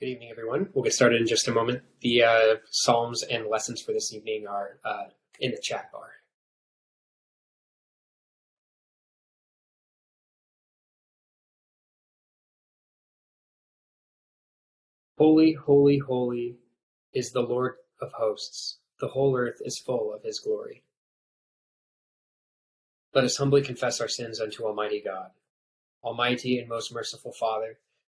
Good evening, everyone. We'll get started in just a moment. The uh, Psalms and lessons for this evening are uh, in the chat bar. Holy, holy, holy is the Lord of hosts. The whole earth is full of his glory. Let us humbly confess our sins unto Almighty God. Almighty and most merciful Father,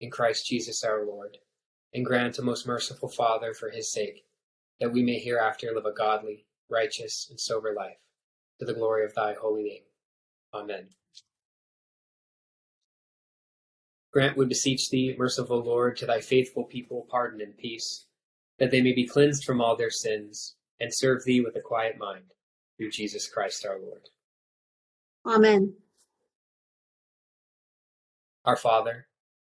in Christ Jesus our Lord. And grant, O most merciful Father, for his sake, that we may hereafter live a godly, righteous, and sober life, to the glory of thy holy name. Amen. Grant, we beseech thee, merciful Lord, to thy faithful people pardon and peace, that they may be cleansed from all their sins, and serve thee with a quiet mind, through Jesus Christ our Lord. Amen. Our Father,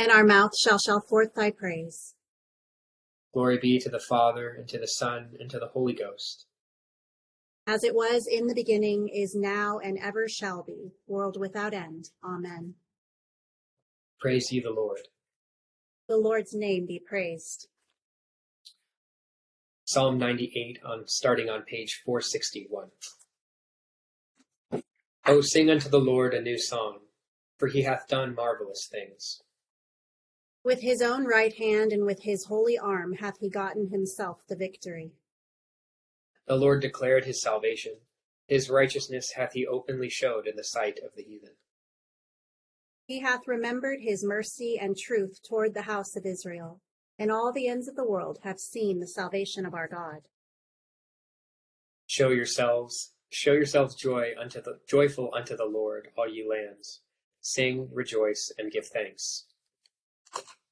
And our mouth shall shout forth thy praise. Glory be to the Father, and to the Son, and to the Holy Ghost. As it was in the beginning, is now, and ever shall be, world without end. Amen. Praise ye the Lord. The Lord's name be praised. Psalm 98 on starting on page 461. O sing unto the Lord a new song, for he hath done marvelous things. With his own right hand and with his holy arm hath he gotten himself the victory. The Lord declared his salvation. His righteousness hath he openly showed in the sight of the heathen. He hath remembered his mercy and truth toward the house of Israel, and all the ends of the world have seen the salvation of our God. Show yourselves, show yourselves joy unto the joyful unto the Lord, all ye lands. Sing, rejoice, and give thanks.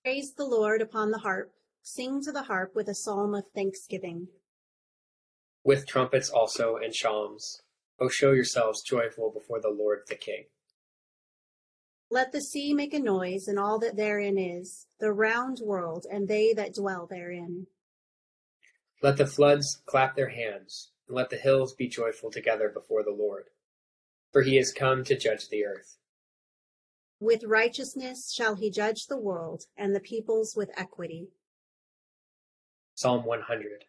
Praise the Lord upon the harp. Sing to the harp with a psalm of thanksgiving. With trumpets also and shawms. O show yourselves joyful before the Lord the King. Let the sea make a noise, and all that therein is, the round world, and they that dwell therein. Let the floods clap their hands, and let the hills be joyful together before the Lord. For he is come to judge the earth. With righteousness shall he judge the world, and the peoples with equity. Psalm 100.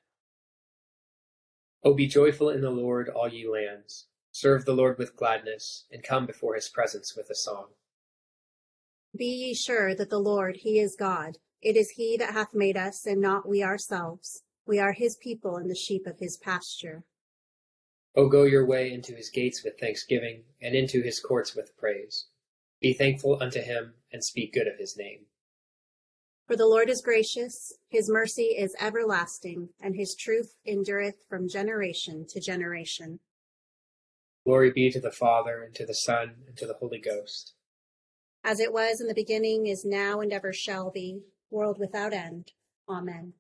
O be joyful in the Lord, all ye lands. Serve the Lord with gladness, and come before his presence with a song. Be ye sure that the Lord, he is God. It is he that hath made us, and not we ourselves. We are his people and the sheep of his pasture. O go your way into his gates with thanksgiving, and into his courts with praise. Be thankful unto him, and speak good of his name. For the Lord is gracious, his mercy is everlasting, and his truth endureth from generation to generation. Glory be to the Father, and to the Son, and to the Holy Ghost as it was in the beginning, is now, and ever shall be, world without end. Amen.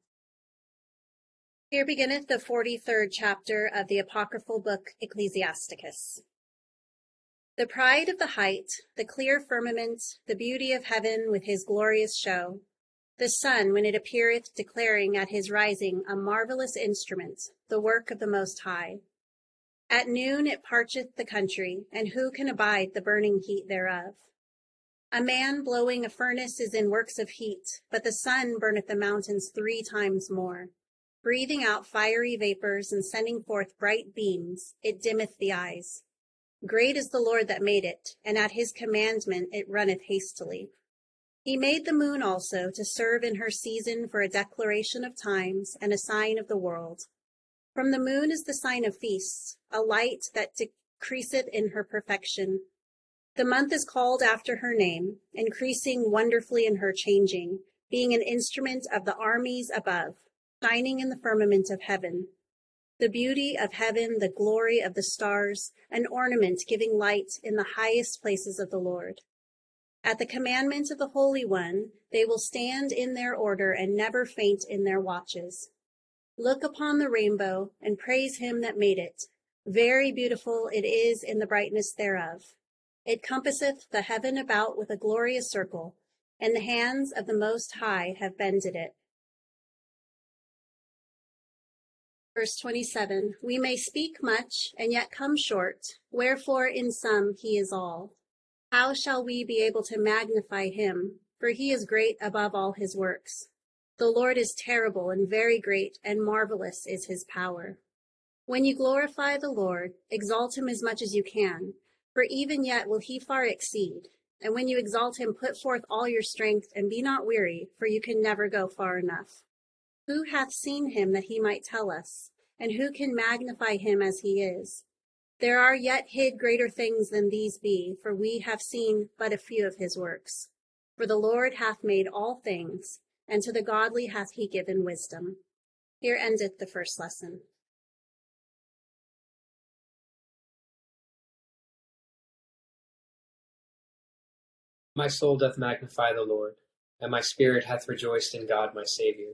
Here beginneth the 43rd chapter of the apocryphal book Ecclesiasticus. The pride of the height, the clear firmament, the beauty of heaven with his glorious show, the sun when it appeareth declaring at his rising a marvelous instrument, the work of the Most High. At noon it parcheth the country, and who can abide the burning heat thereof? A man blowing a furnace is in works of heat, but the sun burneth the mountains three times more. Breathing out fiery vapors and sending forth bright beams, it dimmeth the eyes. Great is the Lord that made it, and at his commandment it runneth hastily. He made the moon also to serve in her season for a declaration of times and a sign of the world. From the moon is the sign of feasts, a light that decreaseth in her perfection. The month is called after her name, increasing wonderfully in her changing, being an instrument of the armies above, shining in the firmament of heaven. The beauty of heaven, the glory of the stars, an ornament giving light in the highest places of the Lord. At the commandment of the Holy One, they will stand in their order and never faint in their watches. Look upon the rainbow and praise him that made it. Very beautiful it is in the brightness thereof. It compasseth the heaven about with a glorious circle, and the hands of the Most High have bended it. Verse 27 We may speak much and yet come short, wherefore in sum he is all. How shall we be able to magnify him? For he is great above all his works. The Lord is terrible and very great, and marvelous is his power. When you glorify the Lord, exalt him as much as you can, for even yet will he far exceed. And when you exalt him, put forth all your strength, and be not weary, for you can never go far enough. Who hath seen him that he might tell us? And who can magnify him as he is? There are yet hid greater things than these be, for we have seen but a few of his works. For the Lord hath made all things, and to the godly hath he given wisdom. Here endeth the first lesson. My soul doth magnify the Lord, and my spirit hath rejoiced in God my Saviour.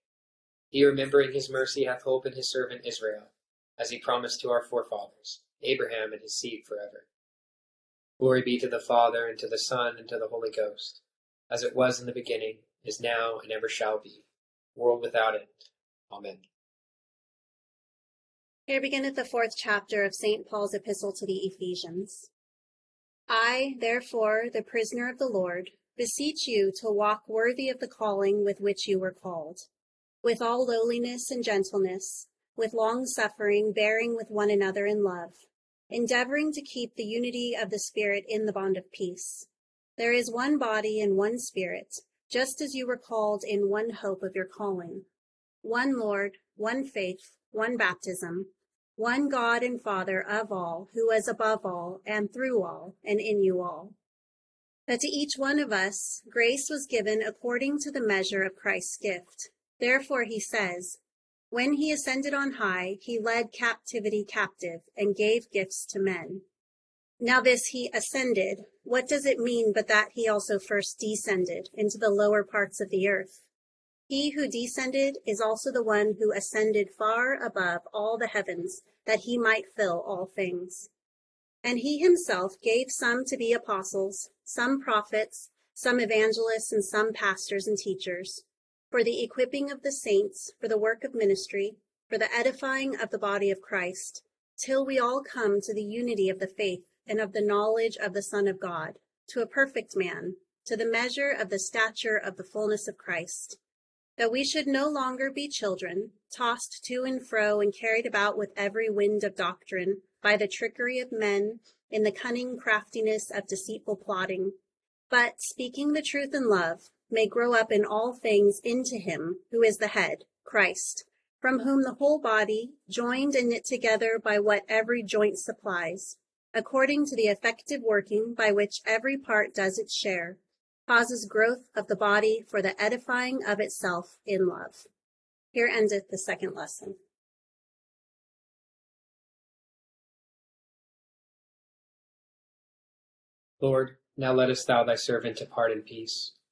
He, remembering his mercy, hath hope in his servant Israel as he promised to our forefathers, Abraham and his seed forever. Glory be to the Father, and to the Son, and to the Holy Ghost, as it was in the beginning, is now, and ever shall be, world without end. Amen. Here beginneth the fourth chapter of St. Paul's epistle to the Ephesians. I, therefore, the prisoner of the Lord, beseech you to walk worthy of the calling with which you were called, with all lowliness and gentleness with long suffering, bearing with one another in love, endeavoring to keep the unity of the Spirit in the bond of peace. There is one body and one Spirit, just as you were called in one hope of your calling. One Lord, one faith, one baptism, one God and Father of all, who is above all, and through all, and in you all. But to each one of us, grace was given according to the measure of Christ's gift. Therefore he says, when he ascended on high, he led captivity captive and gave gifts to men. Now this he ascended, what does it mean but that he also first descended into the lower parts of the earth? He who descended is also the one who ascended far above all the heavens, that he might fill all things. And he himself gave some to be apostles, some prophets, some evangelists, and some pastors and teachers for the equipping of the saints, for the work of ministry, for the edifying of the body of Christ, till we all come to the unity of the faith and of the knowledge of the Son of God, to a perfect man, to the measure of the stature of the fullness of Christ, that we should no longer be children, tossed to and fro and carried about with every wind of doctrine by the trickery of men in the cunning craftiness of deceitful plotting, but speaking the truth in love, may grow up in all things into him who is the head, Christ, from whom the whole body, joined and knit together by what every joint supplies, according to the effective working by which every part does its share, causes growth of the body for the edifying of itself in love. Here endeth the second lesson. Lord, now lettest thou thy servant depart in peace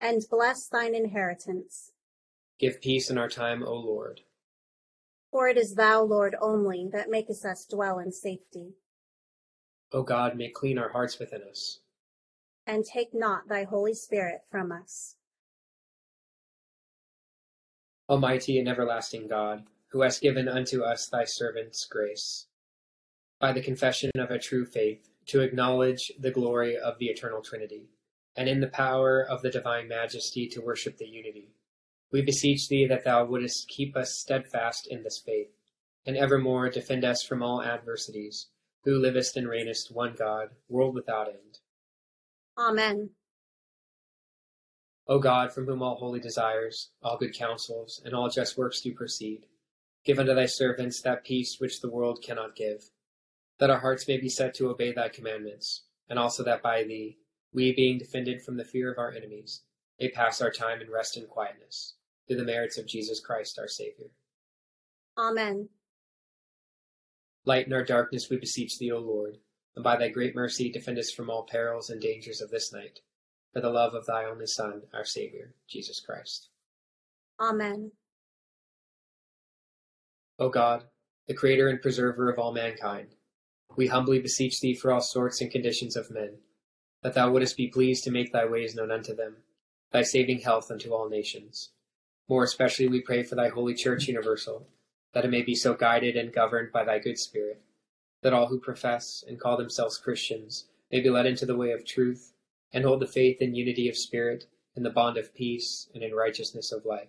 And bless thine inheritance. Give peace in our time, O Lord. For it is thou, Lord, only, that makest us dwell in safety. O God, may clean our hearts within us and take not thy Holy Spirit from us. Almighty and everlasting God, who hast given unto us thy servants grace, by the confession of a true faith, to acknowledge the glory of the eternal Trinity, and in the power of the divine majesty to worship the unity. We beseech thee that thou wouldest keep us steadfast in this faith, and evermore defend us from all adversities, who livest and reignest one God, world without end. Amen. O God, from whom all holy desires, all good counsels, and all just works do proceed, give unto thy servants that peace which the world cannot give, that our hearts may be set to obey thy commandments, and also that by thee, we being defended from the fear of our enemies, may pass our time in rest and quietness, through the merits of Jesus Christ our Saviour. Amen. Lighten our darkness, we beseech thee, O Lord and by thy great mercy defend us from all perils and dangers of this night, for the love of thy only Son, our Saviour, Jesus Christ. Amen. O God, the Creator and Preserver of all mankind, we humbly beseech thee for all sorts and conditions of men, that thou wouldest be pleased to make thy ways known unto them, thy saving health unto all nations. More especially we pray for thy holy Church universal, that it may be so guided and governed by thy good Spirit that all who profess and call themselves Christians may be led into the way of truth, and hold the faith in unity of spirit, in the bond of peace, and in righteousness of life.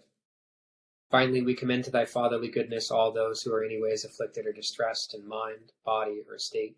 Finally, we commend to thy fatherly goodness all those who are anyways afflicted or distressed in mind, body, or estate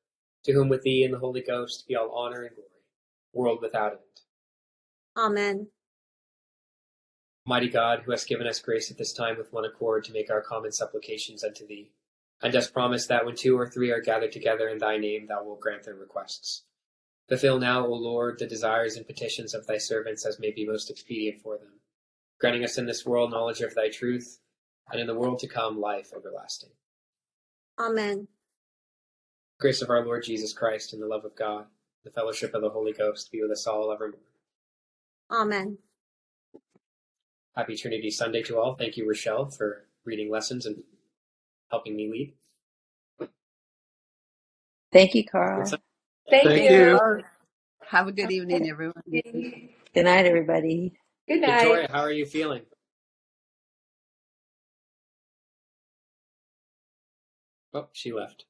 to whom with thee and the Holy Ghost be all honor and glory, world without end. Amen. Mighty God, who hast given us grace at this time with one accord to make our common supplications unto thee, and dost promise that when two or three are gathered together in thy name, thou wilt grant their requests. Fulfill now, O Lord, the desires and petitions of thy servants as may be most expedient for them, granting us in this world knowledge of thy truth, and in the world to come, life everlasting. Amen. Grace of our Lord Jesus Christ and the love of God, the fellowship of the Holy Ghost be with us all evermore. Amen. Happy Trinity Sunday to all. Thank you, Rochelle, for reading lessons and helping me lead. Thank you, Carl. Thank, Thank you. you. Have a good evening, everyone. Good night, everybody. Good night. Victoria, how are you feeling? Oh, she left.